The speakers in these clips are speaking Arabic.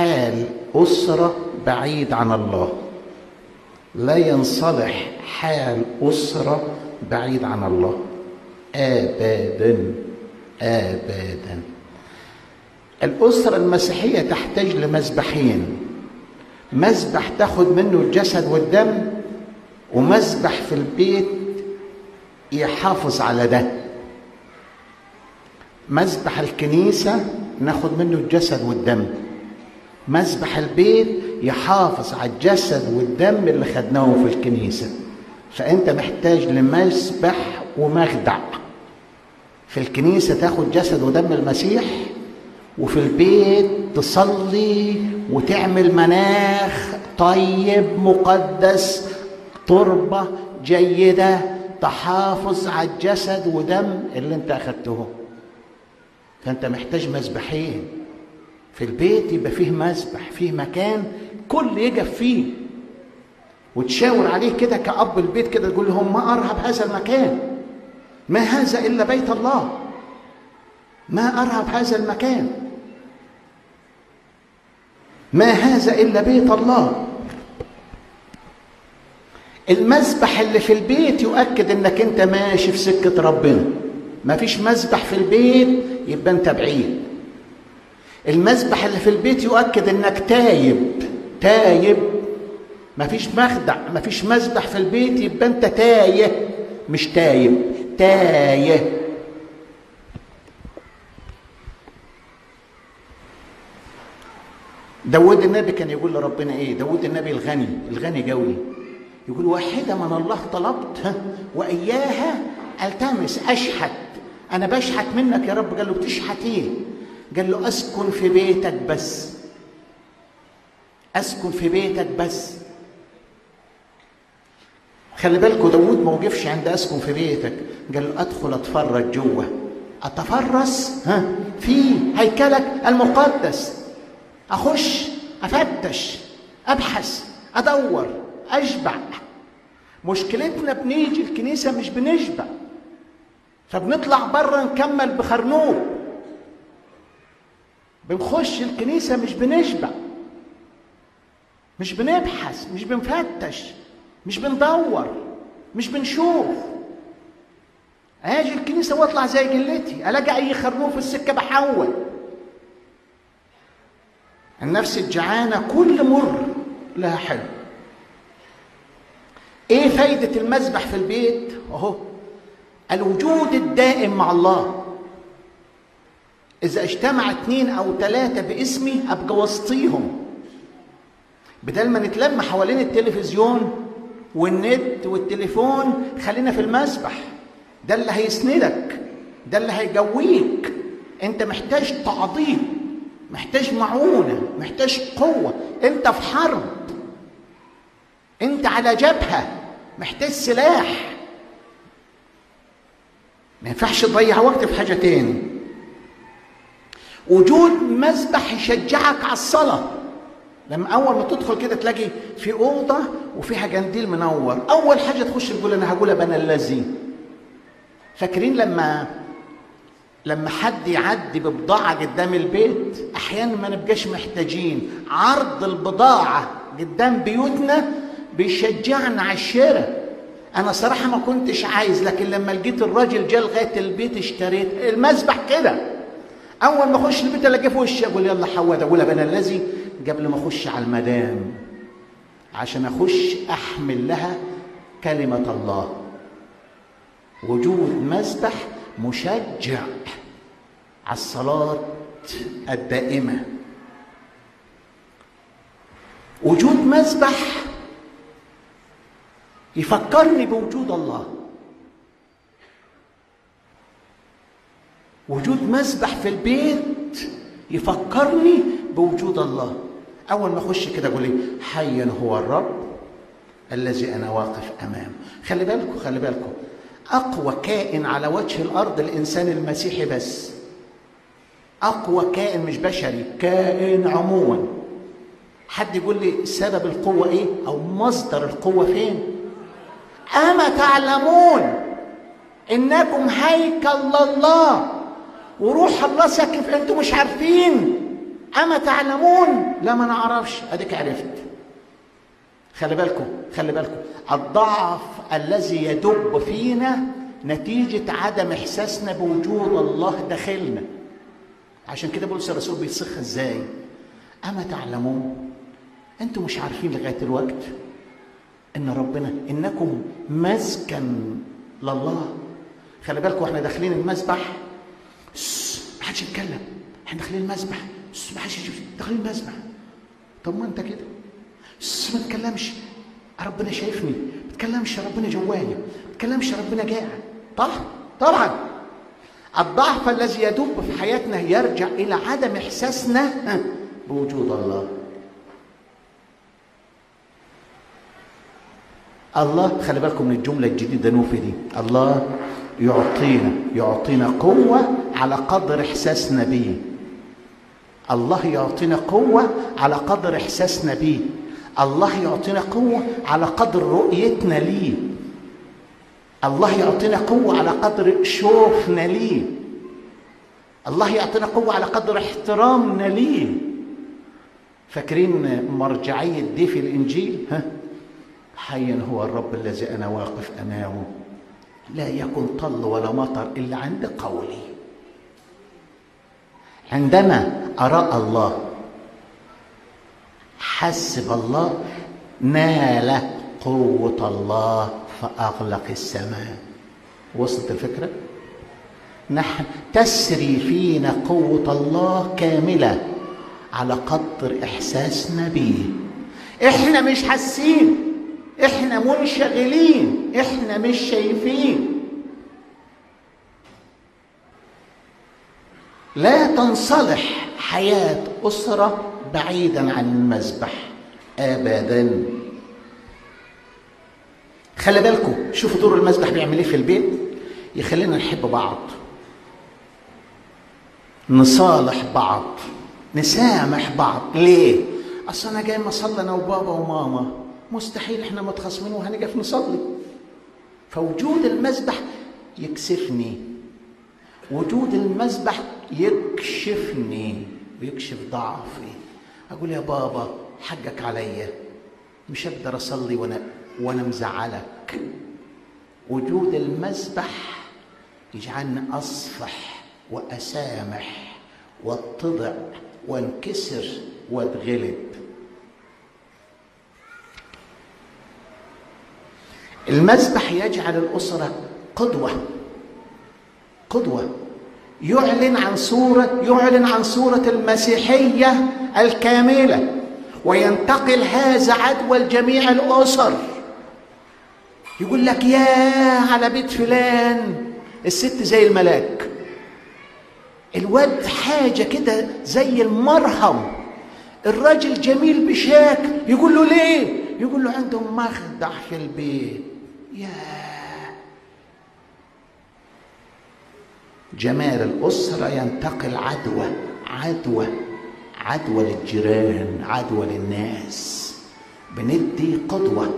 حال أسرة بعيد عن الله. لا ينصلح حال أسرة بعيد عن الله. أبدا أبدا الأسرة المسيحية تحتاج لمذبحين مذبح تاخد منه الجسد والدم ومذبح في البيت يحافظ على ده. مذبح الكنيسة ناخد منه الجسد والدم. مذبح البيت يحافظ على الجسد والدم اللي خدناه في الكنيسة. فأنت محتاج لمذبح ومخدع. في الكنيسة تاخد جسد ودم المسيح وفي البيت تصلي وتعمل مناخ طيب مقدس تربة جيدة تحافظ على الجسد ودم اللي انت أخدته. فأنت محتاج مذبحين في البيت يبقى فيه مذبح فيه مكان كل يقف فيه. وتشاور عليه كده كأب البيت كده تقول لهم ما أرهب هذا المكان؟ ما هذا إلا بيت الله. ما أرهب هذا المكان؟ ما هذا إلا بيت الله. المذبح اللي في البيت يؤكد إنك أنت ماشي في سكة ربنا. ما فيش مذبح في البيت يبقى أنت بعيد. المذبح اللي في البيت يؤكد إنك تايب تايب. ما فيش مخدع ما فيش مذبح في البيت يبقى أنت تايه مش تايب تايه. داود النبي كان يقول لربنا إيه؟ داود النبي الغني الغني قوي. يقول واحدة من الله طلبت وإياها ألتمس أشحت. أنا بشحت منك يا رب قال له بتشحت إيه؟ قال له أسكن في بيتك بس. أسكن في بيتك بس. خلي بالكوا داود ما وقفش عند أسكن في بيتك. قال له أدخل أتفرج جوه. أتفرس؟ ها؟ في هيكلك المقدس. أخش أفتش أبحث أدور أشبع. مشكلتنا بنيجي الكنيسة مش بنشبع فبنطلع بره نكمل بخرنوب بنخش الكنيسة مش بنشبع مش بنبحث مش بنفتش مش بندور مش بنشوف. أجي الكنيسة وأطلع زي جلتي ألاقي أي خرنوب في السكة بحول. النفس الجعانة كل مر لها حلو إيه فايدة المذبح في البيت؟ أهو الوجود الدائم مع الله. إذا اجتمع اتنين أو تلاتة باسمي أبقى وسطيهم. بدل ما نتلم حوالين التلفزيون والنت والتليفون خلينا في المسبح. ده اللي هيسندك ده اللي هيجويك أنت محتاج تعظيم محتاج معونة محتاج قوة. أنت في حرب. أنت على جبهة محتاج سلاح. ما ينفعش تضيع وقت في حاجة تاني وجود مسبح يشجعك على الصلاة. لما أول ما تدخل كده تلاقي في أوضة وفيها جنديل منور. أول حاجة تخش تقول أنا هقول بنا الذي. فاكرين لما لما حد يعدي ببضاعة قدام البيت؟ أحيانا ما نبقاش محتاجين. عرض البضاعة قدام بيوتنا بيشجعنا على الشراء أنا صراحة ما كنتش عايز لكن لما لقيت الراجل جه لغاية البيت اشتريت المسبح كده. أول ما أخش البيت ألاقيه في وشي أقول يلا حواد أقول أنا الذي قبل ما أخش على المدام عشان أخش أحمل لها كلمة الله. وجود مسبح مشجع على الصلاة الدائمة. وجود مسبح يفكرني بوجود الله. وجود مسبح في البيت يفكرني بوجود الله. أول ما أخش كده أقول إيه حيا هو الرب الذي أنا واقف امامه خلي بالكم خلي بالكم. أقوى كائن على وجه الأرض الإنسان المسيحي بس. أقوى كائن مش بشري كائن عموما. حد يقول لي سبب القوة إيه؟ أو مصدر القوة فين؟ أما تعلمون إنكم هيكل الله. وروح الله ساكن في أنتم مش عارفين. أما تعلمون؟ لا ما نعرفش. اديك عرفت. خلي بالكم خلي بالكم. الضعف الذي يدب فينا نتيجة عدم إحساسنا بوجود الله داخلنا. عشان كده بولس الرسول بيصخ إزاي؟ أما تعلمون أنتم مش عارفين لغاية الوقت إن ربنا إنكم مسكن لله. خلي بالكم إحنا داخلين المسبح ما حدش يتكلم. إحنا داخلين المسبح. ما حدش داخلين المسبح. طب ما انت كده. ما تتكلمش. ربنا شايفني. ما تتكلمش ربنا جوايا ما تتكلمش ربنا قاعد طبعا طبعا الضعف الذي يدب في حياتنا يرجع إلى عدم إحساسنا بوجود الله. الله خلي بالكم من الجملة الجديدة نوفي دي. الله يعطينا يعطينا قوة على قدر احساسنا به الله يعطينا قوة على قدر احساسنا به الله يعطينا قوة على قدر رؤيتنا ليه. الله يعطينا قوة على قدر شوفنا ليه. الله يعطينا قوة على قدر احترامنا ليه. فاكرين مرجعية دي في الإنجيل؟ ها؟ حيا هو الرب الذي أنا واقف أمامه. لا يكن طل ولا مطر إلا عند قولي. عندما أراء الله حسب الله نال قوة الله فأغلق السماء. وصلت الفكرة؟ نحن تسري فينا قوة الله كاملة على قدر إحساسنا به إحنا مش حاسين إحنا منشغلين إحنا مش شايفين. لا تنصلح حياة أسرة بعيدا عن المذبح أبداً. خلي بالكم شوفوا دور المسبح بيعمل إيه في البيت. يخلينا نحب بعض نصالح بعض نسامح بعض. ليه؟ أصل أنا جاي اصلي أنا وبابا وماما. مستحيل إحنا متخاصمين وهنقف نصلي. فوجود المسبح يكسفني. وجود المسبح يكشفني ويكشف ضعفي. أقول يا بابا حقك عليا مش أقدر أصلي وأنا وأنا مزعلك. وجود المسبح يجعلني أصفح وأسامح وأتضع وأنكسر وأتغلب. المسبح يجعل الأسرة قدوة. قدوة. يعلن عن صوره يعلن عن صورة المسيحية الكاملة. وينتقل هذا عدوى لجميع الأسر. يقول لك يا على بيت فلان الست زي الملاك. الواد حاجة كده زي المرهم. الراجل جميل بشكل. يقول له ليه؟ يقول له عندهم مخدع في البيت. يا جمال الأسرة ينتقل عدوى عدوى عدوى للجيران عدوى للناس. بندي قدوة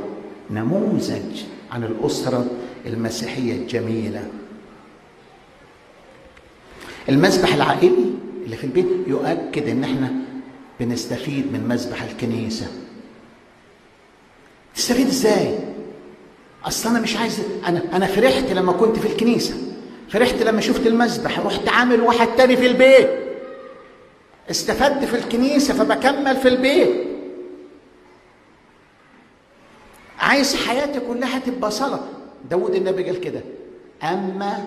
نموذج عن الأسرة المسيحية الجميلة. المسبح العائلي اللي في البيت يؤكد إن إحنا بنستفيد من مسبح الكنيسة. تستفيد إزاي؟ أصل أنا مش عايز أنا أنا فرحت لما كنت في الكنيسة. فرحت لما شفت المسبح رحت عامل واحد تاني في البيت. استفدت في الكنيسة فبكمل في البيت. عايز حياتي كلها تبقى صلاة. داود النبي قال كده أما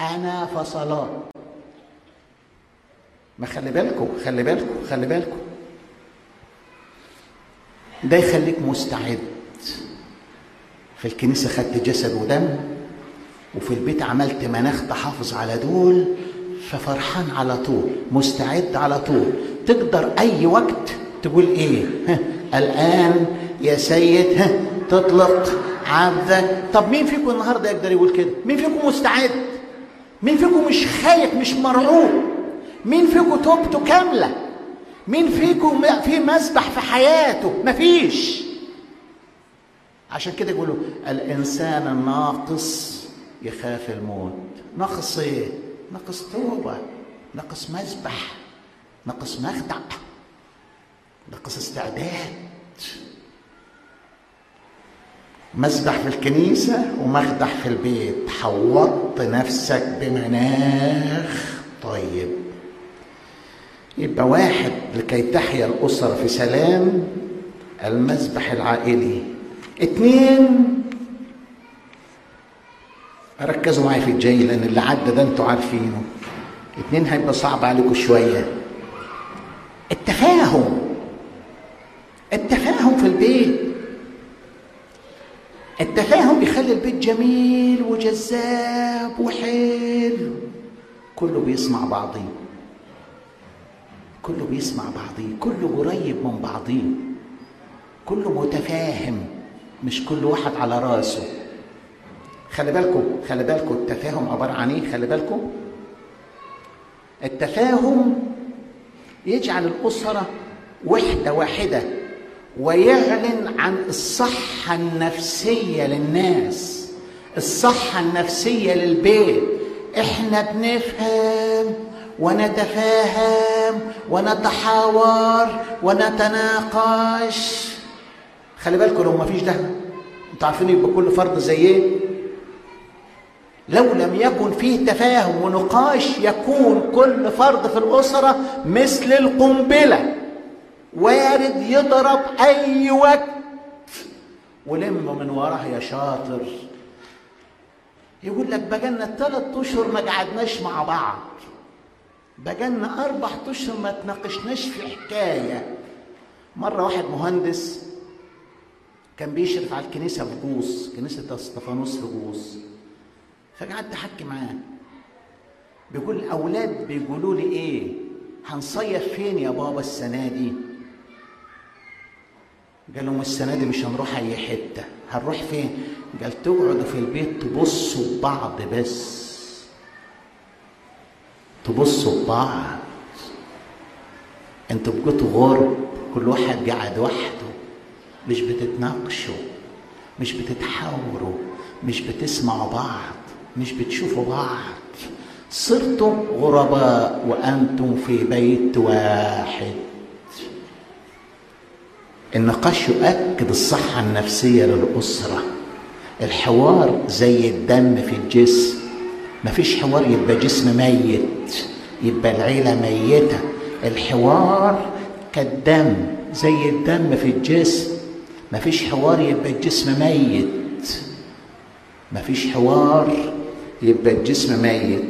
أنا فصلاة. ما خلي بالكم خلي بالكم خلي بالكم. ده يخليك مستعد. في الكنيسة خدت جسد ودم. وفي البيت عملت مناخ تحافظ على دول ففرحان على طول مستعد على طول. تقدر أي وقت تقول ها الآن يا سيد ها تطلق عبدك. طب مين فيكم النهارده يقدر يقول كده؟ مين فيكم مستعد؟ مين فيكم مش خايف مش مرعوب؟ مين فيكم توبته كاملة؟ مين فيكم في مسبح في حياته؟ مفيش. عشان كده يقولوا الإنسان الناقص يخاف الموت. ناقص إيه؟ ناقص توبه ناقص مسبح ناقص مخدع ناقص استعداد. مسبح في الكنيسة ومخدع في البيت. حوطت نفسك بمناخ. طيب. يبقى واحد لكي تحيا الأسرة في سلام المسبح العائلي. اتنين ركزوا معايا في الجاي لأن اللي عدى ده أنتوا عارفينه. اتنين هيبقى صعب عليكم شوية. التفاهم. التفاهم في البيت. التفاهم بيخلي البيت جميل وجذاب وحلو. كله بيسمع بعضيه. كله بيسمع بعضيه. كله قريب من بعضيه. كله متفاهم. مش كل واحد على راسه. خلي بالكم خلي بالكم التفاهم عبارة عن إيه؟ خلي بالكم. التفاهم يجعل الأسرة وحدة واحدة ويعلن عن الصحة النفسية للناس الصحة النفسية للبيت. إحنا بنفهم ونتفاهم ونتحاور ونتناقش. خلي بالكم لو ما فيش ده أنتوا عارفين يبقى كل فرد زي إيه؟ لو لم يكن فيه تفاهم ونقاش يكون كل فرد في الأسرة مثل القنبلة وارد يضرب أي وقت ولم من وراه يا شاطر. يقول لك بقالنا ثلاث أشهر ما قعدناش مع بعض. بقالنا أربع أشهر ما تناقشناش في حكاية. مرة واحد مهندس كان بيشرف على الكنيسة في جوز كنيسة استفانوس في جوز فقعدت أحكي معاه. بيقول الاولاد بيقولوا لي إيه؟ هنصيف فين يا بابا السنة دي؟ قال لهم السنة دي مش هنروح أي حتة. هنروح فين؟ قال تقعدوا في البيت تبصوا ببعض بس. تبصوا ببعض. أنتوا بقيتوا غرب. كل واحد قاعد وحده. مش بتتناقشوا. مش بتتحاوروا. مش بتسمعوا بعض. مش بتشوفوا بعض. صرتم غرباء وأنتم في بيت واحد. النقاش يؤكد الصحة النفسية للأسرة. الحوار زي الدم في الجسم. مفيش حوار يبقى جسم ميت يبقى العيلة ميتة. الحوار كالدم زي الدم في الجسم. مفيش حوار يبقى الجسم ميت. مفيش حوار يبقى الجسم ميت.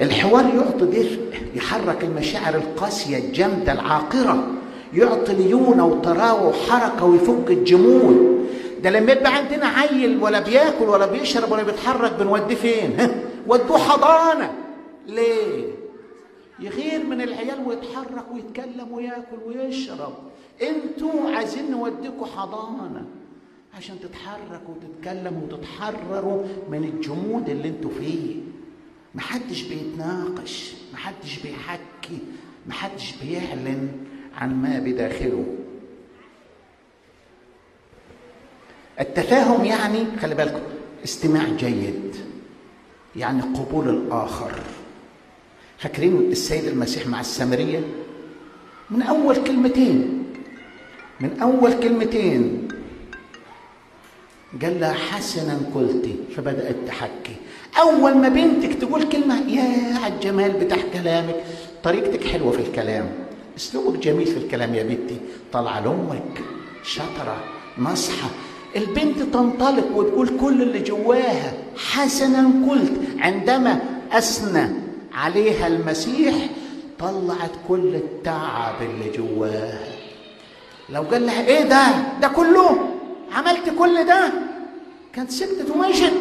الحوار يعطي دفء يحرك المشاعر القاسية الجامدة العاقرة. يعطي ليونة وطراوة وحركة ويفك الجمود ده لما يبقى عندنا عيل ولا بياكل ولا بيشرب ولا بيتحرك بنوديه فين؟ ودوه حضانة. ليه؟ يغير من العيال ويتحرك ويتكلم وياكل ويشرب. أنتوا عايزين نوديكوا حضانة. عشان تتحركوا وتتكلموا وتتحرروا من الجمود اللي أنتوا فيه. محدش بيتناقش محدش بيحكي محدش بيعلن عن ما بداخله. التفاهم يعني خلي بالكم استماع جيد يعني قبول الآخر. فاكرين السيد المسيح مع السامرية؟ من أول كلمتين من أول كلمتين قال لها حسنا قلتي فبدأت تحكي. أول ما بنتك تقول كلمة يا الجمال بتاع كلامك. طريقتك حلوة في الكلام. أسلوبك جميل في الكلام يا بنتي. طالعة لأمك شطرة نصحة. البنت تنطلق وتقول كل اللي جواها حسنا قلت. عندما أثنى عليها المسيح طلعت كل التعب اللي جواها. لو قال لها إيه ده؟ ده كله عملت كل ده كانت سكتت ومشت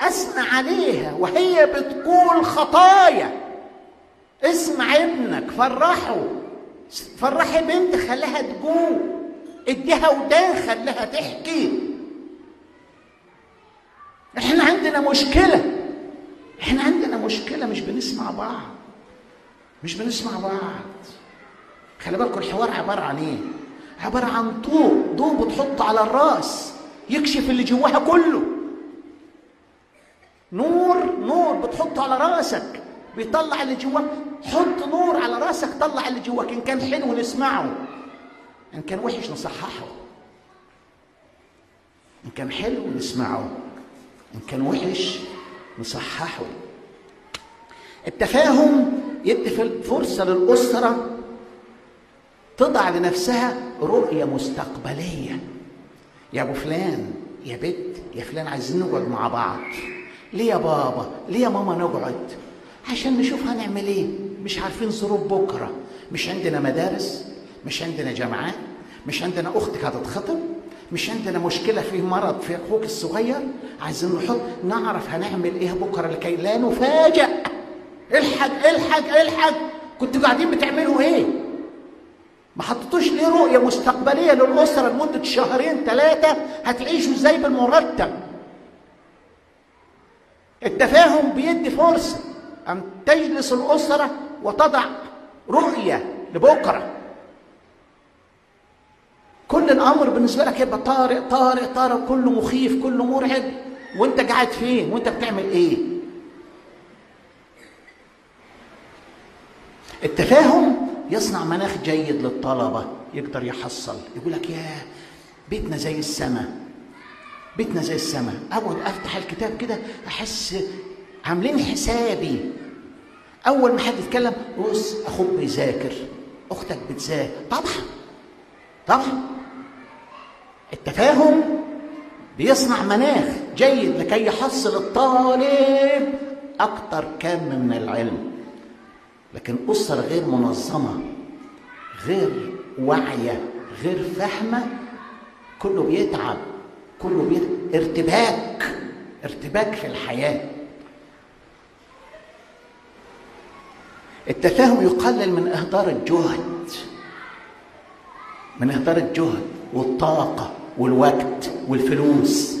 أثنى عليها وهي بتقول خطايا. اسمع ابنك فرحه. فرحي بنت خليها تقول اديها ودان خليها تحكي. إحنا عندنا مشكلة. إحنا عندنا مشكلة مش بنسمع بعض. مش بنسمع بعض. خلي بالكم الحوار عبارة عن إيه؟ عبارة عن ضوء ضوء بتحطه على الرأس يكشف اللي جواها كله. نور نور بتحطه على رأسك بيطلع اللي جواك. حط نور على رأسك طلع اللي جواك إن كان حلو نسمعه. إن كان وحش نصححه. إن كان حلو نسمعه. إن كان وحش نصححه. التفاهم يدي فرصه للأسرة تضع لنفسها رؤية مستقبلية. يا أبو فلان يا بنت يا فلان عايزين نقعد مع بعض. ليه يا بابا؟ ليه يا ماما نقعد؟ عشان نشوف هنعمل إيه؟ مش عارفين ظروف بكرة. مش عندنا مدارس مش عندنا جامعات مش عندنا أختك هتتخطب مش عندنا مشكلة في مرض في أخوك الصغير. عايزين نحط نعرف هنعمل إيه بكرة لكي لا نفاجأ. الحق الحق الحق. كنتوا قاعدين بتعملوا إيه؟ ما حطيتوش ليه رؤية مستقبلية للأسرة لمدة شهرين ثلاثة هتعيشوا إزاي بالمرتب. التفاهم بيدي فرصة أن تجلس الأسرة وتضع رؤية لبكرة. كل الأمر بالنسبة لك يبقى طارئ طارئ طارئ كله مخيف كله مرعب. وأنت قاعد فين؟ وأنت بتعمل إيه؟ التفاهم يصنع مناخ جيد للطلبة. يقدر يحصل. يقول لك يا بيتنا زي السماء بيتنا زي السماء اقعد أفتح الكتاب كده أحس عاملين حسابي. أول ما حد يتكلم بص أخوك بيذاكر. أختك بتذاكر. طبعا. طبعا. التفاهم بيصنع مناخ جيد لكي يحصل الطالب أكتر كم من العلم. لكن اسره غير منظمة غير واعية غير فاهمة كله بيتعب كله بيت... ارتباك ارتباك في الحياة. التفاهم يقلل من إهدار الجهد من إهدار الجهد والطاقة والوقت والفلوس.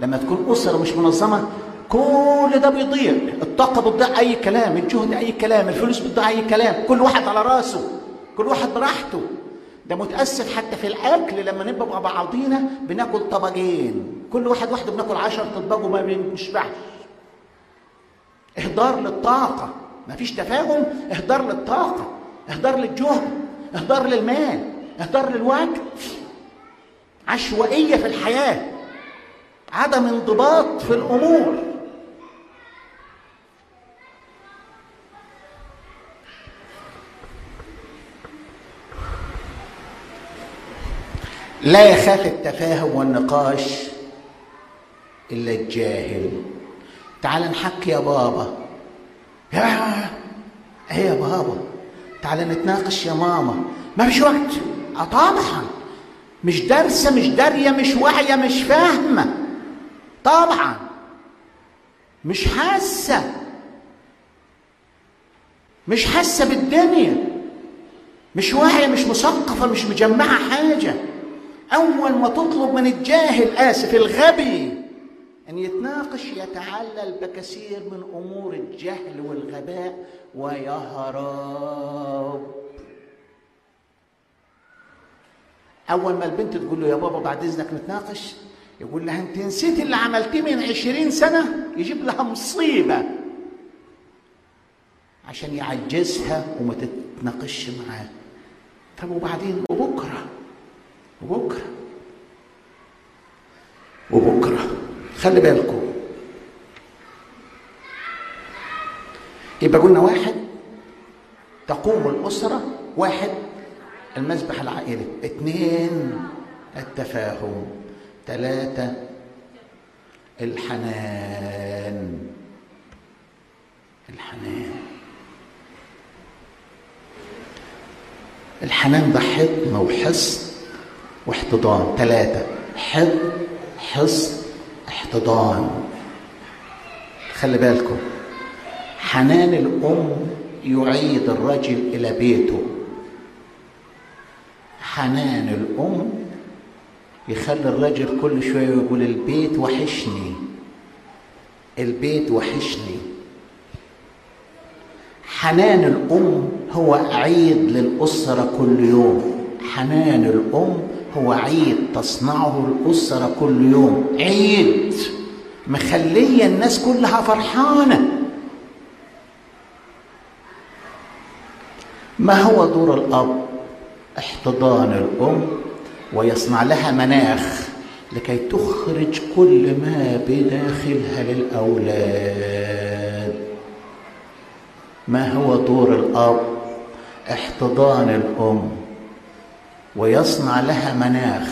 لما تكون أسرة مش منظمة كل ده بيضيع. الطاقة بتضيع أي كلام الجهد أي كلام الفلوس بتضيع أي كلام. كل واحد على رأسه كل واحد براحته. ده متأسف حتى في الأكل لما نبقى مع بعضينا بناكل طبقين. كل واحد واحدة بناكل عشر أطباق وما بنشبعش إهدار للطاقة. مفيش تفاهم. إهدار للطاقة. إهدار للجهد. إهدار للمال. إهدار للوقت. عشوائية في الحياة. عدم انضباط في الأمور. لا يخاف التفاهم والنقاش إلا الجاهل. تعال نحكي يا بابا. يا إيه يا بابا؟ تعال نتناقش يا ماما. ما فيش وقت. آه طبعا مش دارسه مش داريه مش واعيه مش فاهمة. طبعا مش حاسة. مش حاسة بالدنيا. مش واعية مش مثقفة مش مجمعة حاجة. أول ما تطلب من الجاهل آسف الغبي أن يتناقش يتعلل بكثير من أمور الجهل والغباء ويهرب أول ما البنت تقول له يا بابا بعد إذنك نتناقش يقول لها أنت نسيت اللي عملتيه من عشرين سنة؟ يجيب لها مصيبة. عشان يعجزها وما تتناقش معاه. طب وبعدين؟ وبكرة؟ وبكرة. وبكرة. خلي بالكم. يبقى قلنا واحد تقوم الأسرة واحد المذبح العائلي. اثنين التفاهم. ثلاثة الحنان. الحنان. الحنان ده حضن وحصن. واحتضان. ثلاثة حضن حصن احتضان. خلي بالكم. حنان الأم يعيد الرجل إلى بيته. حنان الأم يخلي الرجل كل شوية يقول البيت وحشني. البيت وحشني. حنان الأم هو عيد للأسرة كل يوم. حنان الأم هو عيد تصنعه الأسرة كل يوم. عيد. مخلية الناس كلها فرحانة. ما هو دور الأب؟ احتضان الأم ويصنع لها مناخ لكي تخرج كل ما بداخلها للأولاد. ما هو دور الأب؟ احتضان الأم ويصنع لها مناخ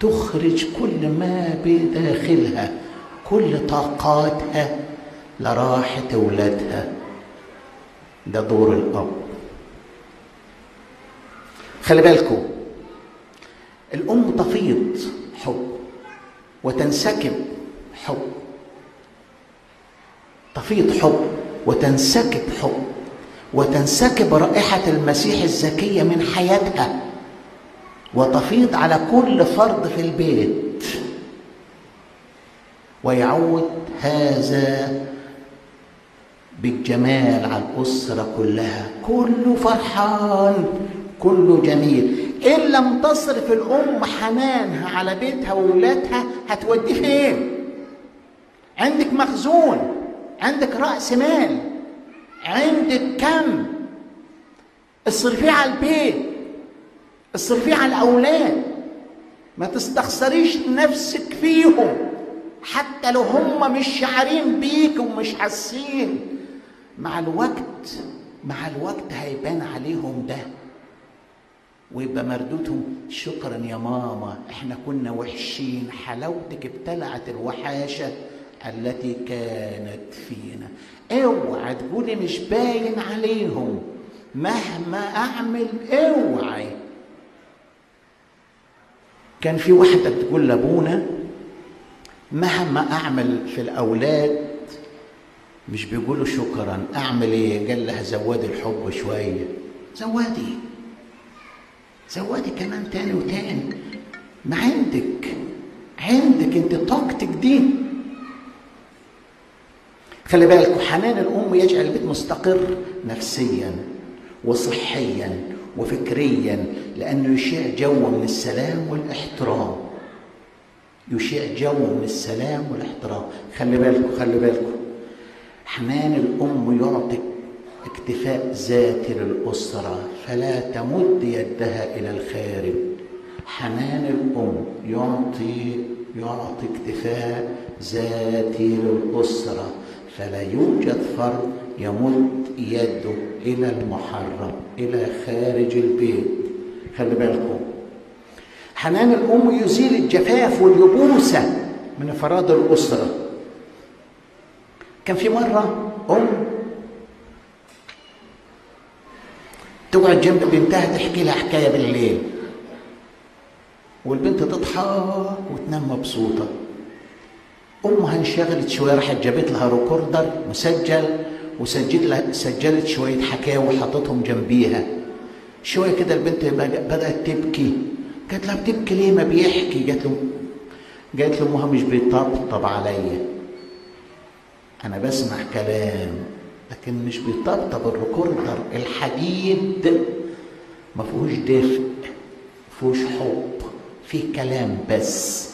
تخرج كل ما بداخلها كل طاقاتها لراحة أولادها. ده دور الأب. خلي بالكم الأم تفيض حب وتنسكب حب. تفيض حب وتنسكب حب وتنسكب رائحة المسيح الزكية من حياتها. وتفيض على كل فرد في البيت. ويعود هذا بالجمال على الأسرة كلها. كله فرحان كله جميل. إن لم تصرف الأم حنانها على بيتها وولادها هتوديه فين؟ عندك مخزون عندك رأس مال عندك كم؟ اصرفيه على البيت. اصرفيه على الأولاد ما تستخسريش نفسك فيهم. حتى لو هم مش شعرين بيك ومش حاسين. مع الوقت مع الوقت هيبان عليهم ده. ويبقى مردودهم شكرا يا ماما إحنا كنا وحشين. حلاوتك ابتلعت الوحاشة التي كانت فينا. اوعى تقولي مش باين عليهم. مهما أعمل اوعي كان في واحدة بتقول لابونا مهما أعمل في الأولاد مش بيقولوا شكرا أعمل إيه؟ قال لها زودي الحب شوية. زودي زودي كمان تاني وتاني. ما عندك عندك أنت طاقتك دي. خلي بالكم حنان الأم يجعل البيت مستقر نفسيا وصحيا وفكريا لأنه يشيع جو من السلام والإحترام. يشيع جو من السلام والإحترام. خلي بالكم خلي بالكم. حنان الأم يعطي اكتفاء ذاتي للاسره فلا تمد يدها إلى الخارج حنان الأم يعطي يعطي اكتفاء ذاتي للاسره فلا يوجد فرد يمد يده إلى المحرم إلى خارج البيت. خلي بالكم. حنان الأم يزيل الجفاف واليبوسه من افراد الأسرة. كان في مرة أم تقعد جنب بنتها تحكي لها حكاية بالليل. والبنت تضحك وتنام مبسوطة. أمها انشغلت شوية راحت جابت لها ريكوردر مسجل. وسجلت سجلت شوية حكاوي وحطتهم جنبيها. شوية كده البنت بدأت تبكي. قالت لها بتبكي ليه؟ ما بيحكي. قالت له قالت له امها مش بيطبطب عليا أنا بسمع كلام لكن مش بيطبطب الريكوردر. الحديد ما فيهوش دفء ما فيهوش حب فيه كلام بس.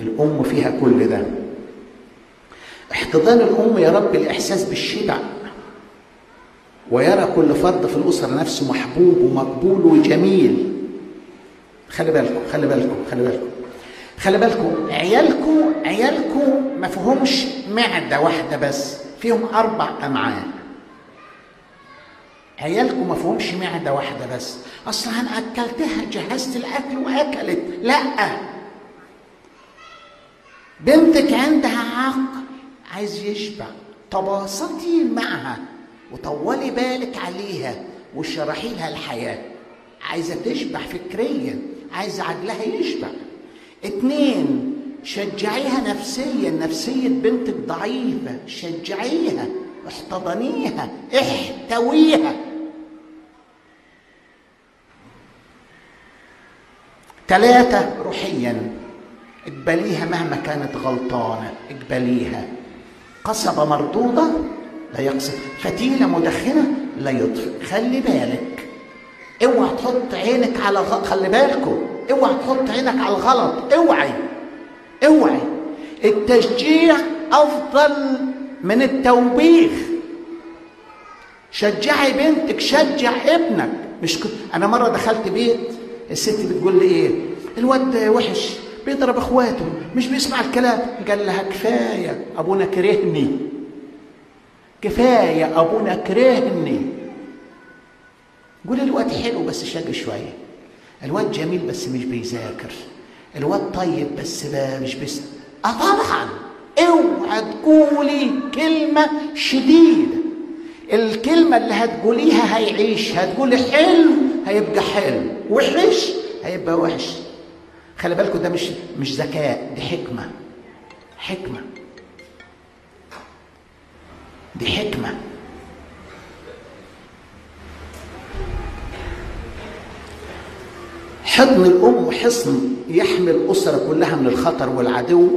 الأم فيها كل ده. احتضان الأم يا رب الإحساس بالشبع. ويرى كل فرد في الأسرة نفسه محبوب ومقبول وجميل. خلي بالكم خلي بالكم خلي بالكم. خلي بالكم عيالكم عيالكم ما فيهمش معدة واحدة بس فيهم أربع أمعاء. عيالكم ما فيهمش معدة واحدة بس. أصل أنا أكلتها جهزت الأكل وأكلت. لأ. بنتك عندها عقل عايز يشبع. تباسطي معها. وطولي بالك عليها واشرحي لها الحياة. عايزة تشبع فكريا عايزة عقلها يشبع. اتنين شجعيها نفسيا نفسية بنتك ضعيفة شجعيها احتضنيها احتويها. ثلاثة روحيا اقبليها مهما كانت غلطانة اقبليها. قصبة مردودة لا يقصد. فتيلة مدخنة لا يطفئ. خلي بالك. اوعى تحط عينك على غ... خلي بالكم اوعى تحط عينك على الغلط. اوعي اوعي التشجيع أفضل من التوبيخ. شجعي بنتك شجع ابنك. مش ك... أنا مرة دخلت بيت الست بتقول لي إيه؟ الواد وحش بيضرب إخواته مش بيسمع الكلام. قال لها كفاية أبونا كرهني. كفاية أبونا كرهني. قول الواد حلو بس شاق شوية. الواد جميل بس مش بيذاكر. الواد طيب بس مش بس آه طبعا أوعى تقولي كلمة شديده الكلمة اللي هتقوليها هيعيش هتقولي حلو هيبقى حلو. وحش هيبقى وحش. خلي بالكم ده مش مش ذكاء دي حكمة. حكمة. دي حكمه حضن الأم حصن يحمي الأسرة كلها من الخطر والعدو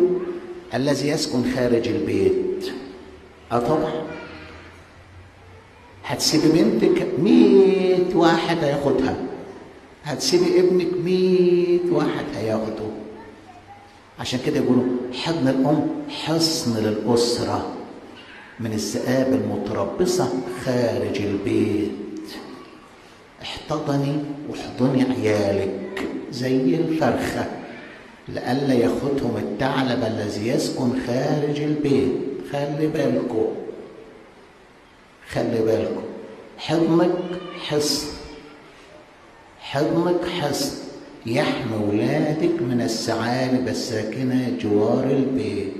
الذي يسكن خارج البيت. آه طبعا. هتسيبي بنتك مية واحد هياخدها. هتسيبي ابنك مية واحد هياخده. عشان كده يقولوا حضن الأم حصن للأسرة. من الذئاب المتربصة خارج البيت. احتضني واحضني عيالك زي الفرخة لئلا ياخدهم الثعلب الذي يسكن خارج البيت. خلي بالكم خلي بالكم. حضنك حصن حضنك حصن. يحمي ولادك من الثعالب الساكنة جوار البيت.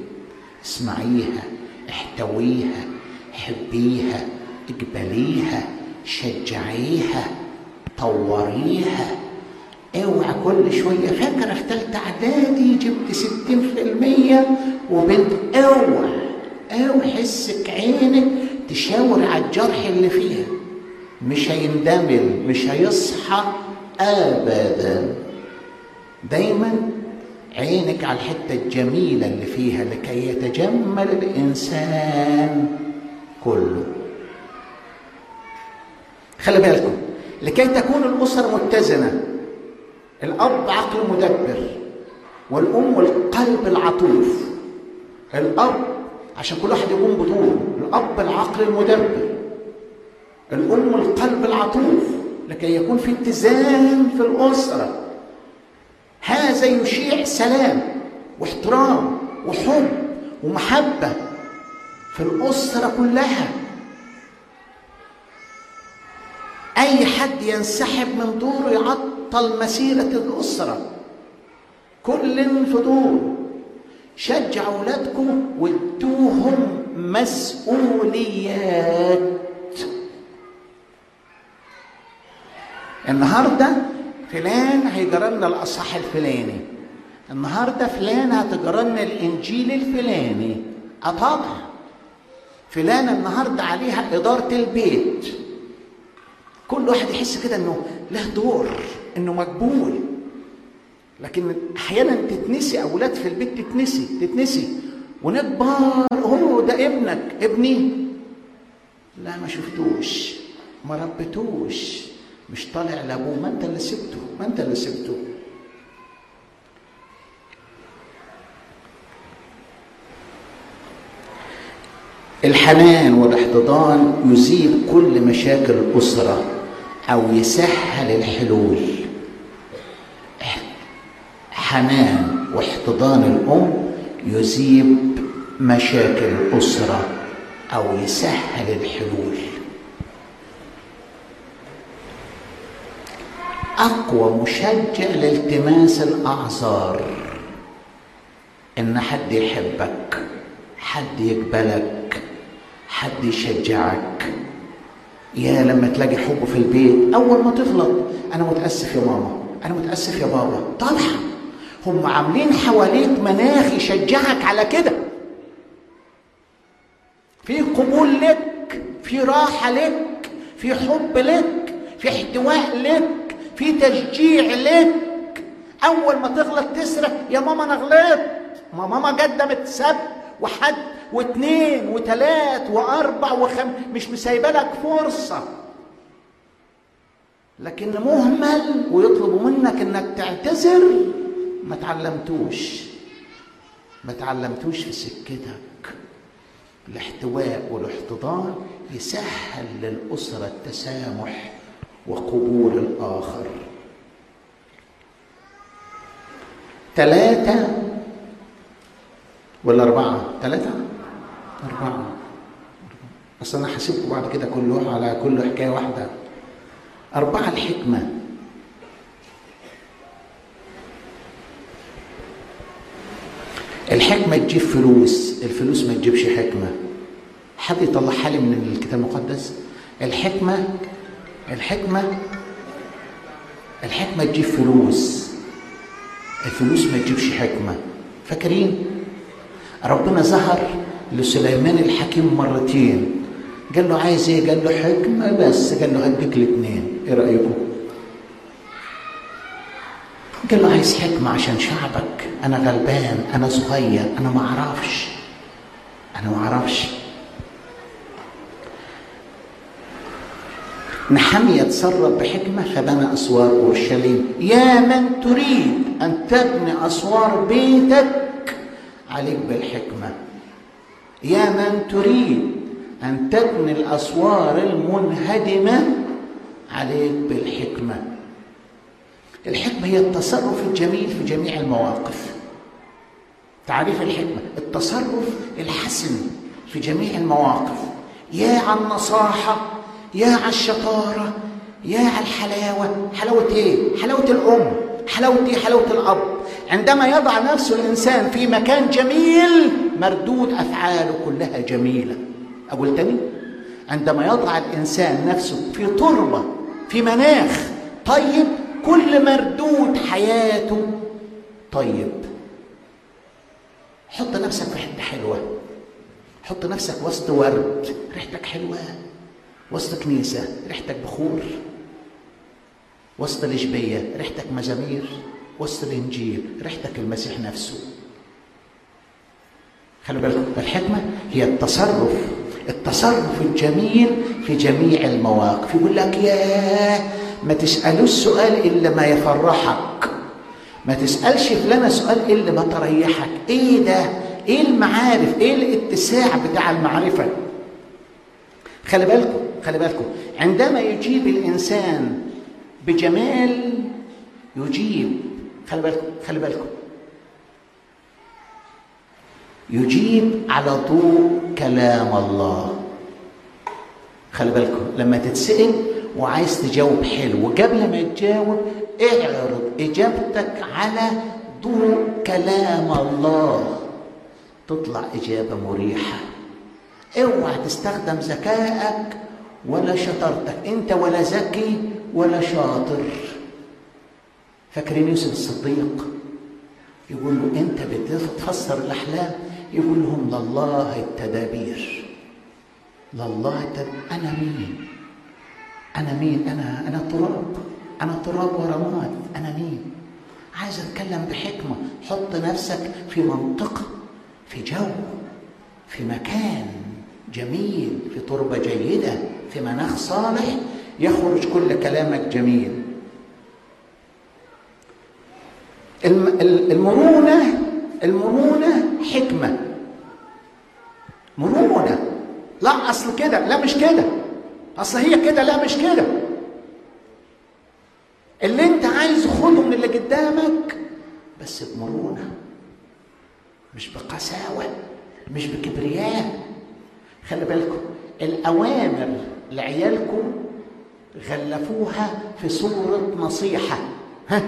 اسمعيها. احتويها حبيها اقبليها شجعيها طوريها. اوعى كل شوية. فاكرة في تالتة اعدادي جبت ستين في المية؟ وبنت اوعى اوعى حسك عينك تشاور على الجرح اللي فيها. مش هيندمل مش هيصحى ابدا. دايما عينك على الحتة الجميلة اللي فيها لكي يتجمل الإنسان كله. خلي بالكم لكي تكون الاسره متزنة الاب عقل مدبر والأم القلب العطوف. الأب عشان كل واحد يقوم بدوره الأب العقل المدبر الأم القلب العطوف لكي يكون في اتزان في الأسرة. هذا يشيع سلام واحترام وحب ومحبة في الأسرة كلها. أي حد ينسحب من دوره يعطل مسيرة الأسرة. كل في دوره شجع أولادكم وادوهم مسؤوليات. النهارده فلان هيجرى لنا الاصح الفلاني. النهارده فلان هتجرى لنا الإنجيل الفلاني. طبعا فلان النهارده عليها إدارة البيت. كل واحد يحس كده إنه له دور إنه مقبول. لكن أحيانا تتنسي أولاد في البيت تتنسي تتنسي. ونكبر هو ده ابنك ابني. لا ما شفتوش ما ربيتوش. مش طالع لأبوه. ما أنت اللي سبته. ما أنت اللي سبته. الحنان والإحتضان يزيل كل مشاكل الأسرة أو يسهل الحلول. حنان واحتضان الأم يذيب مشاكل الأسرة أو يسهل الحلول. أقوى مشجع لالتماس الأعذار. إن حد يحبك حد يقبلك حد يشجعك. يا لما تلاقي حب في البيت أول ما تغلط أنا متأسف يا ماما أنا متأسف يا بابا. طبعا هم عاملين حواليك مناخ يشجعك على كده. في قبول لك في راحة لك في حب لك في احتواء لك. في تشجيع لك. أول ما تغلط تسرق يا ماما أنا غلطت. ما ماما قدمت سب وحد واثنين وثلاث وأربع وخم مش مسايبه لك فرصة. لكن مهمل ويطلبوا منك إنك تعتذر. ما تعلمتوش. ما تعلمتوش في سكتك. الاحتواء والاحتضان يسهل للأسرة التسامح. وقبول الآخر. ثلاثة ولا أربعة؟ ثلاثة؟ أربعة. أصل أنا هسيبكم بعد كده كله على كل حكاية واحدة. أربعة الحكمة. الحكمة تجيب فلوس الفلوس ما تجيبش حكمة. حد يطلعها لي من الكتاب المقدس؟ الحكمة الحكمة الحكمة تجيب فلوس. الفلوس ما تجيبش حكمة. فاكرين؟ ربنا ظهر لسليمان الحكيم مرتين. قال له عايز إيه؟ قال له حكمة بس. قال له هديك الاثنين إيه رأيكم؟ قال له عايز حكمة عشان شعبك. أنا غلبان أنا صغير أنا ما أعرفش. أنا ما أعرفش نحمية تصرف بحكمة فبنى أسوار أورشليم. يا من تريد أن تبني أسوار بيتك؟ عليك بالحكمة. يا من تريد أن تبني الأسوار المنهدمة؟ عليك بالحكمة. الحكمة هي التصرف الجميل في جميع المواقف. تعريف الحكمة التصرف الحسن في جميع المواقف. يا على النصاحة يا على الشطارة يا على الحلاوة. حلاوة إيه؟ حلاوة الأم حلاوة إيه؟ حلاوة الأب. عندما يضع نفسه الإنسان في مكان جميل مردود أفعاله كلها جميلة. أقول تاني؟ عندما يضع الإنسان نفسه في تربة في مناخ طيب كل مردود حياته طيب. حط نفسك في حتة حلوة. حط نفسك وسط ورد ريحتك حلوة. وسط كنيسة ريحتك بخور. وسط الاشبيه ريحتك مزامير. وسط الإنجيل ريحتك المسيح نفسه. خلي بالكم الحكمة هي التصرف. التصرف الجميل في جميع المواقف. يقول لك ياه ما تسألوش سؤال إلا ما يفرحك. ما تسألش فلانة سؤال إلا ما تريحك. إيه ده؟ إيه المعارف؟ إيه الاتساع بتاع المعرفة؟ خلي بالكم خلي بالكم. عندما يجيب الإنسان بجمال يجيب خلي بالكم خلي بالكم. يجيب على ضوء كلام الله. خلي بالكم. لما تتسأل وعايز تجاوب حلو وقبل ما تجاوب اعرض إجابتك على ضوء كلام الله. تطلع إجابة مريحة. اوعى تستخدم ذكائك ولا شطارتك انت ولا ذكي ولا شاطر. فاكرين يوسف الصديق؟ يقول له انت بتفسر الأحلام؟ يقول لهم لله التدابير. لله التدابير أنا مين؟ أنا مين؟ أنا أنا تراب. أنا تراب ورماد أنا مين؟ عايز أتكلم بحكمة. حط نفسك في منطقة في جو في مكان. جميل في تربة جيدة في مناخ صالح يخرج كل كلامك جميل. المرونة المرونة حكمة. مرونة. لا أصل كده لا مش كده. أصل هي كده لا مش كده. اللي أنت عايزه خده من اللي قدامك بس بمرونة مش بقساوة مش بكبرياء. خلي بالكم الأوامر لعيالكم غلفوها في صورة نصيحة. ها؟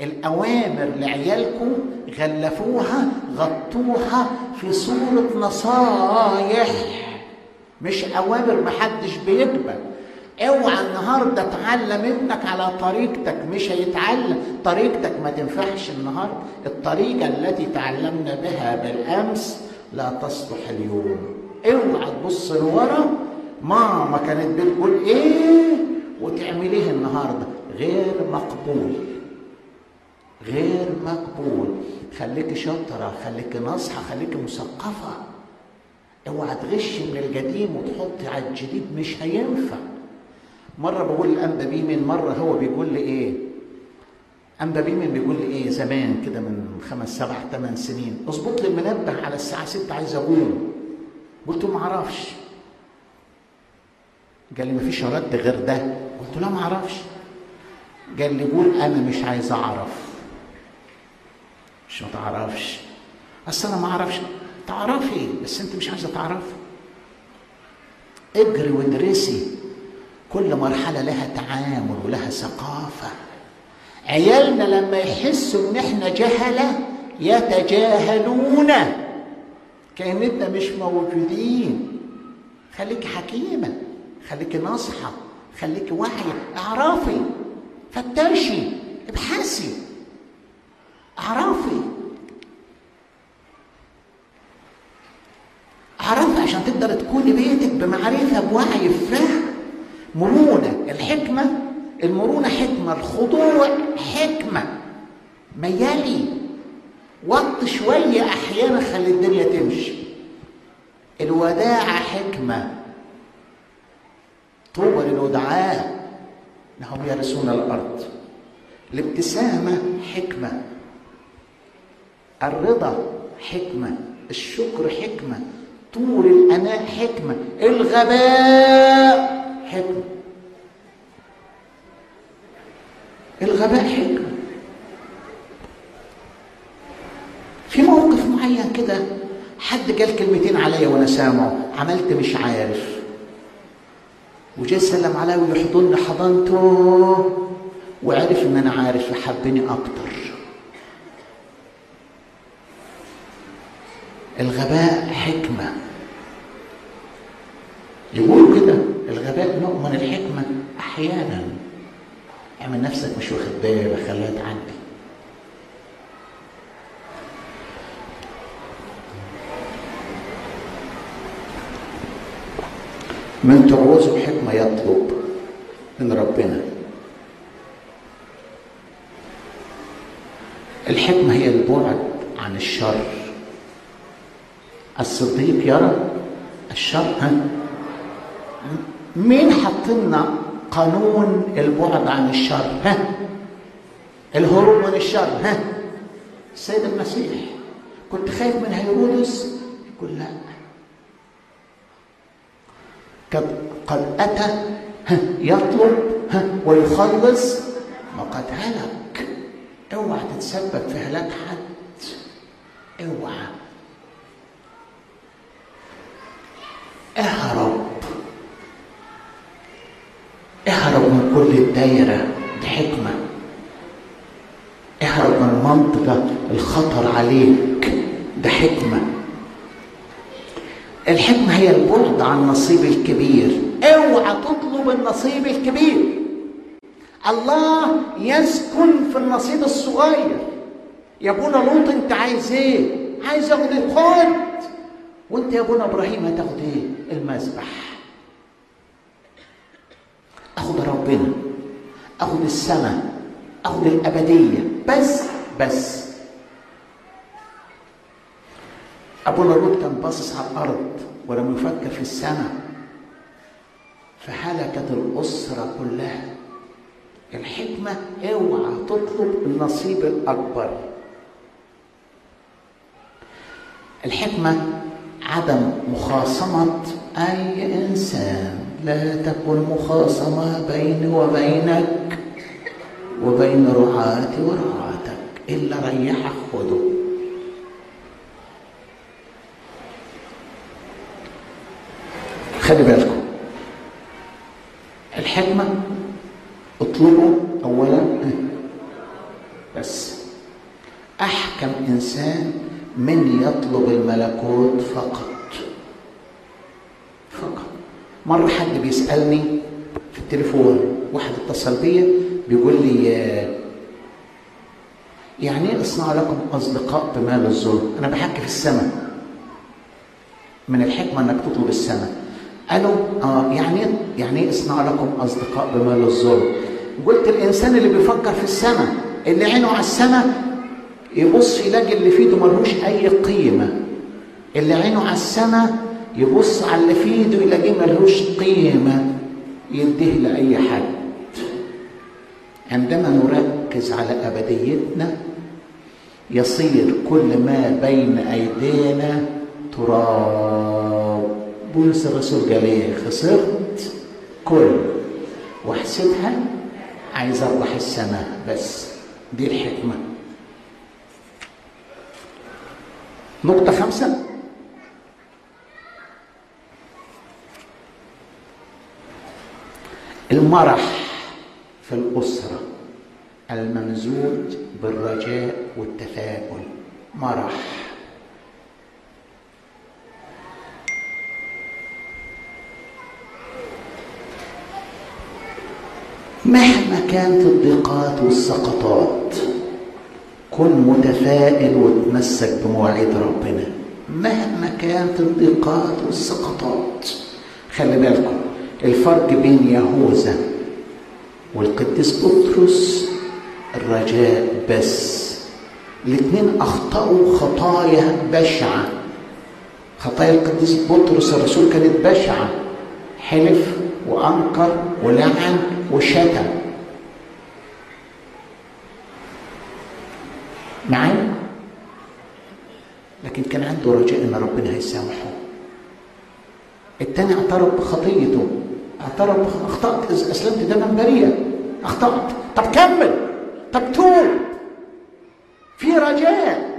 الأوامر لعيالكم غلفوها غطوها في صورة نصايح. مش أوامر محدش بيقبل. اوعى النهارده تعلم ابنك على طريقتك مش هيتعلم. طريقتك ما تنفعش النهارده. الطريقة التي تعلمنا بها بالأمس لا تصلح اليوم. اوعى تبص لورا. ماما كانت بتقول إيه؟ وتعمليه النهارده. غير مقبول. غير مقبول. خليكي شاطرة خليكي ناصحة خليكي مثقفة. اوعى تغش من القديم وتحط على الجديد مش هينفع. مرة بقول لأنبا بيمن مرة هو بيقول لي إيه؟ أنبا بيمن بيقول لي إيه؟ زمان كده من خمس سبع ثمان سنين. اظبط لي المنبه على الساعة 6 عايز أقوم. قلت له ما أعرفش. قال لي ما فيش رد غير ده. قلت له ما أعرفش. قال لي قول أنا مش عايز اعرف. مش ما تعرفش. اصل أنا ما أعرفش. تعرفي بس انت مش عايزة تعرفي. اجري وادرسي. كل مرحلة لها تعامل ولها ثقافة. عيالنا لما يحسوا ان إحنا جهلة يتجاهلون. كاننا مش موجودين. خليك حكيمة خليك ناصحة خليك واعية اعرفي فتشي ابحثي اعرفي. اعرفي عشان تقدر تكوني بيتك بمعرفة بوعي بفهم مرونة الحكمة المرونة حكمة الخضوع حكمة. ميالي. وط شوية أحيانا خلي الدنيا تمشي. الوداعه حكمة. طوبى للودعاء. انهم يرثون الأرض. الابتسامة حكمة. الرضا حكمة. الشكر حكمة. طول الأناء حكمة. الغباء حكمة. الغباء حكمة. في موقف معين كده. حد قال كلمتين عليا وأنا سامعه. عملت مش عارف. وجاي سلم عليا ويحضني. حضنته وعرف إن أنا عارف يحبني أكتر. الغباء حكمة. يقولوا كده. الغباء نوع من الحكمة أحيانا. اعمل نفسك مش واخد بالك. خليها تعدي. من تعوزه بحكمة يطلب من ربنا. الحكمة هي البعد عن الشر. الصديق يرى الشر ها؟ مين حط لنا قانون البعد عن الشر ها؟ الهروب من الشر ها؟ السيد المسيح كنت خايف من هيرودس؟ يقول لا قد قد اتى ها يطلب ويخلص. ما قد هلك. اوعى تتسبب في هلاك حد. اوعى. اهرب. اهرب من كل الدايرة دي حكمة اهرب من المنطقة الخطر عليك ده حكمة الحكمة هي البعد عن النصيب الكبير. اوعى تطلب النصيب الكبير. الله يسكن في النصيب الصغير. يا ابونا لوط انت عايز إيه؟ عايز اخد الخد. وانت يا ابونا إبراهيم هتاخد إيه؟ المذبح. اخد ربنا. اخد السماء. اخد الابدية. بس بس. أبونا لوط كان باصص على الأرض ولم يفكر في السماء. فهلكت الأسرة كلها. الحكمة اوعى تطلب النصيب الأكبر. الحكمة عدم مخاصمة أي إنسان. لا تكن مخاصمة بيني وبينك وبين رعاتي ورعاتك إلا ريحك خده خلي بالكم الحكمة اطلبوا أولا بس. أحكم إنسان من يطلب الملكوت فقط. فقط. مرة حد بيسألني في التليفون واحد اتصل بيا بيقول لي يعني إيه اصنع لكم أصدقاء بمال الظلم؟ أنا بحكي في السماء. من الحكمة إنك تطلب السماء. قالوا آه يعني يعني اصنع لكم أصدقاء بمال الظلم؟ قلت الإنسان اللي بيفكر في السماء اللي عينه على السماء يبص يلاقي اللي في إيده ملوش أي قيمة. اللي عينه على السماء يبص على اللي في إيده يلاقيه ملوش قيمة يديه لأي حد. عندما نركز على أبديتنا يصير كل ما بين أيدينا تراب. بولس الرسول قال إيه؟ خسرت كل. واحسبها عايز أربح السماء بس دي الحكمة نقطة خمسة. المرح في الأسرة الممزوج بالرجاء والتفاؤل. مرح. مهما كانت الضيقات والسقطات كن متفائل وتمسك بمواعيد ربنا. مهما كانت الضيقات والسقطات. خلي بالكم الفرق بين يهوذا والقديس بطرس الرجاء بس. الاثنين أخطأوا خطايا بشعة. خطايا القديس بطرس الرسول كانت بشعة. حلف وانكر ولعن وشتم معايا لكن كان عنده رجاء إن ربنا هيسامحه. التاني اعترف بخطيته. اعترف أخطأت أسلمت دما بريئا أخطأت. طب كمل. طب توب. في رجاء.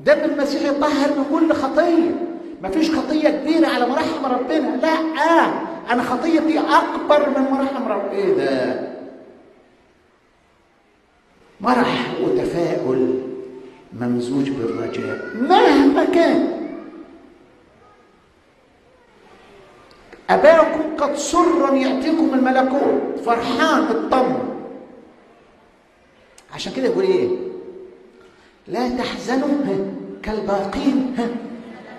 دم المسيح يطهر من كل خطية. مفيش خطية كبيرة على مراحم ربنا. لا. آه. أنا خطيتي أكبر من مراحم ربنا إيه ده؟ مرح وتفاؤل ممزوج بالرجاء مهما كان. أباكم قد سرا يعطيكم الملكوت فرحان اطمن عشان كده يقول إيه؟ لا تحزنوا كالباقين.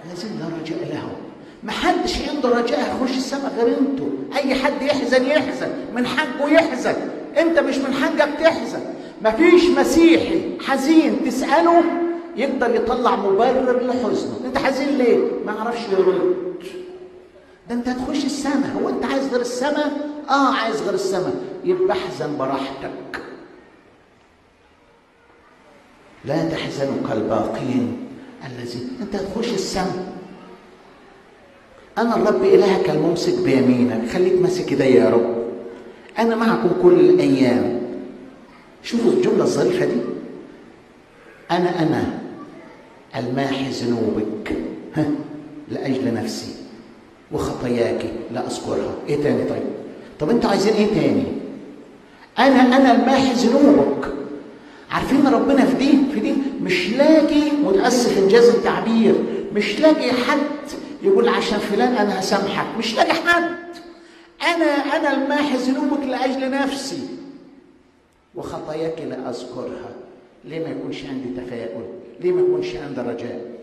الذين لا رجاء لهم. ما حدش عنده رجاء يخش السماء غير أنتوا أي حد يحزن يحزن من حقه يحزن. انت مش من حقك تحزن. مفيش مسيحي حزين تسأله يقدر يطلع مبرر لحزنه. انت حزين ليه؟ ما يعرفش يرد ده انت هتخش السماء. هو انت عايز غير السماء؟ آه عايز غير السماء. يبقى احزن براحتك. لا تحزنوا كالباقين الذين انت هتخش السماء. أنا الرب إلهك الممسك بيمينك خليك ماسك ايديا يا رب. أنا معكم كل الأيام. شوفوا الجملة الظريفة دي. أنا أنا الماحي ذنوبك. لأجل نفسي وخطاياك لا أذكرها. إيه تاني طيب؟ طب أنتوا عايزين إيه تاني؟ أنا أنا الماحي ذنوبك. عارفين ربنا في دي في دي مش لاقي متأسف إنجاز التعبير مش لاقي حد يقول عشان فلان أنا هسامحك. مش لاقي حد. أنا أنا الماحي ذنوبك لأجل نفسي. وخطاياك لا أذكرها. ليه ما يكونش عندي تفاؤل؟ ليه ما يكونش عندي رجاء؟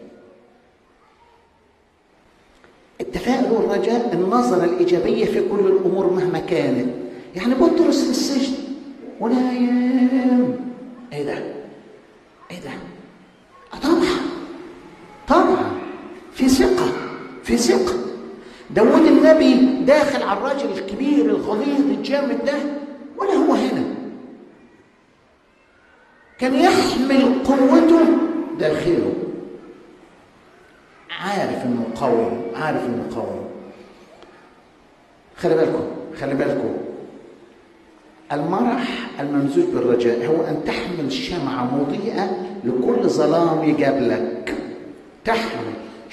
التفاؤل والرجاء النظرة الإيجابية في كل الأمور مهما كانت. يعني بطرس في السجن. ونايم إيه ده؟ إيه ده؟ طبعا طبعا. في ثقة. في ثقة داود النبي داخل على الراجل الكبير الغليظ الجامد ده ولا هو هنا. كان يحمل قوته داخله عارف إنه قوي عارف إنه قوي. خلي بالكم خلي بالكم. المرح الممزوج بالرجاء هو أن تحمل شمعه مضيئة لكل ظلام يقابلك تحمل.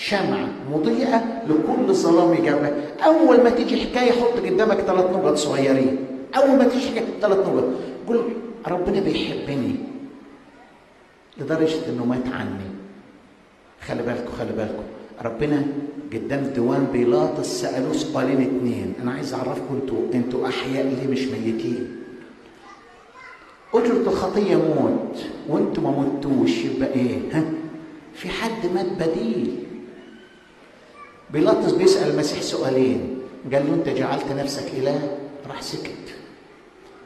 شمعة مضيئة لكل ظلام يقابلك أول ما تيجي حكاية حط قدامك ثلاث نقط صغيرين. أول ما تيجي حكاية ثلاث نقط قول ربنا بيحبني لدرجة إنه مات عني خلي بالكم خلي بالكم. ربنا قدام ديوان بيلاطس سألوه سؤالين اتنين. أنا عايز أعرفكم أنتوا أنتوا أحياء ليه مش ميتين؟ أجرة الخطية موت وأنتوا ما متوش يبقى إيه؟ ها؟ في حد مات بديل. بيلاطس بيسأل المسيح سؤالين. قال له أنت جعلت نفسك إله؟ راح سكت.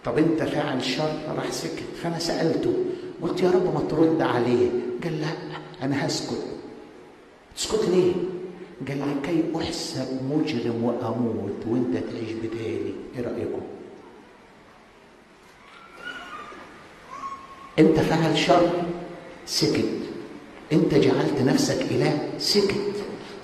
طب أنت فاعل شر؟ راح سكت. فأنا سألته قلت يا رب ما ترد عليه قال لا أنا هسكت. تسكت ليه؟ قال لكي أحسب مجرم وأموت وأنت تعيش بدالي إيه رأيكم؟ أنت فعل شر؟ سكت. أنت جعلت نفسك إله؟ سكت.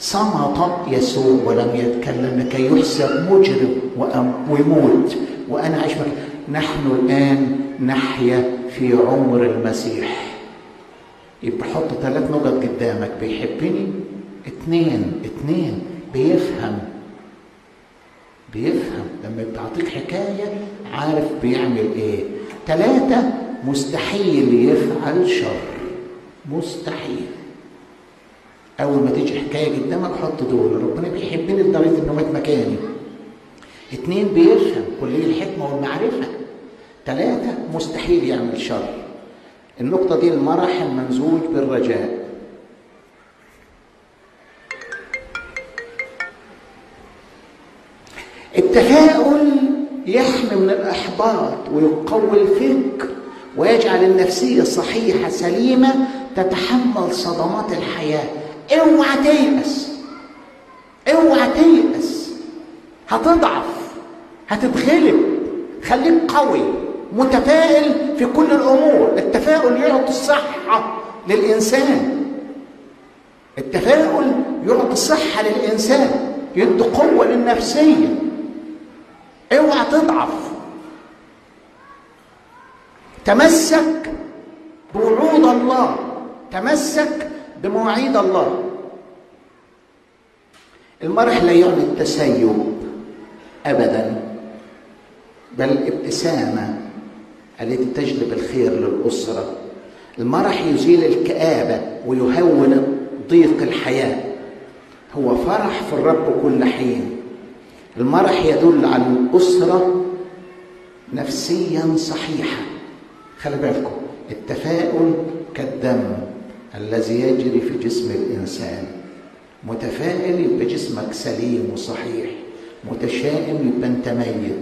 صمت يسوع ولم يتكلم لكي يحسب مجرم ويموت. وأنا مكان نحن الآن نحيا في عمر المسيح. يبقى حط ثلاث نقط قدامك. بيحبني؟ اتنين. اتنين. بيفهم. بيفهم. لما بتعطيك حكاية عارف بيعمل إيه. ثلاثة. مستحيل يفعل شر. مستحيل. أول ما تيجي حكاية قدامك حط دول. ربنا بيحبني لدرجة إنه مات مكاني اتنين بيفهم كلية الحكمة والمعرفة. ثلاثة مستحيل يعمل شر. النقطة دي المرح الممزوج بالرجاء. التفاؤل يحمي من الإحباط ويقوي الفكر ويجعل النفسية صحيحة سليمة تتحمل صدمات الحياة. اوعى تيأس. اوعى تيأس. هتضعف. هتتغلب خليك قوي. متفائل في كل الأمور. التفاؤل يعطي الصحة للإنسان. التفاؤل يعطي الصحة للإنسان. يدي قوة للنفسية. اوعى تضعف. تمسك بوعود الله. تمسك بمواعيد الله. المرح لا يعني التسيب ابدا بل ابتسامة التي تجلب الخير للأسرة. المرح يزيل الكابه ويهون ضيق الحياة. هو فرح في الرب كل حين. المرح يدل على الأسرة نفسيا صحيحة. خلي بالكم التفاؤل كالدم. الذي يجري في جسم الإنسان متفائل يبقى جسمك سليم وصحيح متشائم يبقى انت ميت.